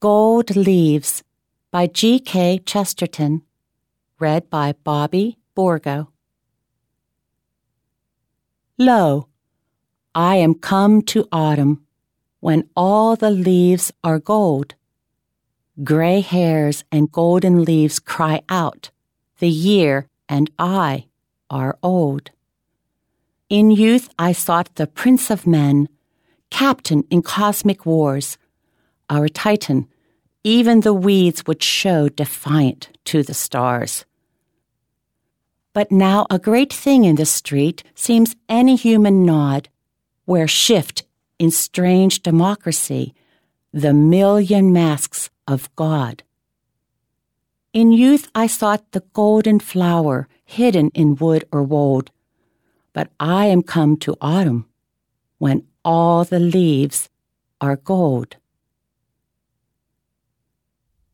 Gold Leaves by G.K. Chesterton. Read by Bobbie Borgo. Lo, I am come to autumn, when all the leaves are gold. Gray hairs and golden leaves cry out, The year and I are old. In youth I sought the Prince of Men, Captain in cosmic wars, our Titan, even the weeds would show defiant to the stars. But now a great thing in the street seems any human nod, where shift in strange democracy the million masks of God. In youth I sought the golden flower hidden in wood or wold, but I am come to autumn, when all the leaves are gold.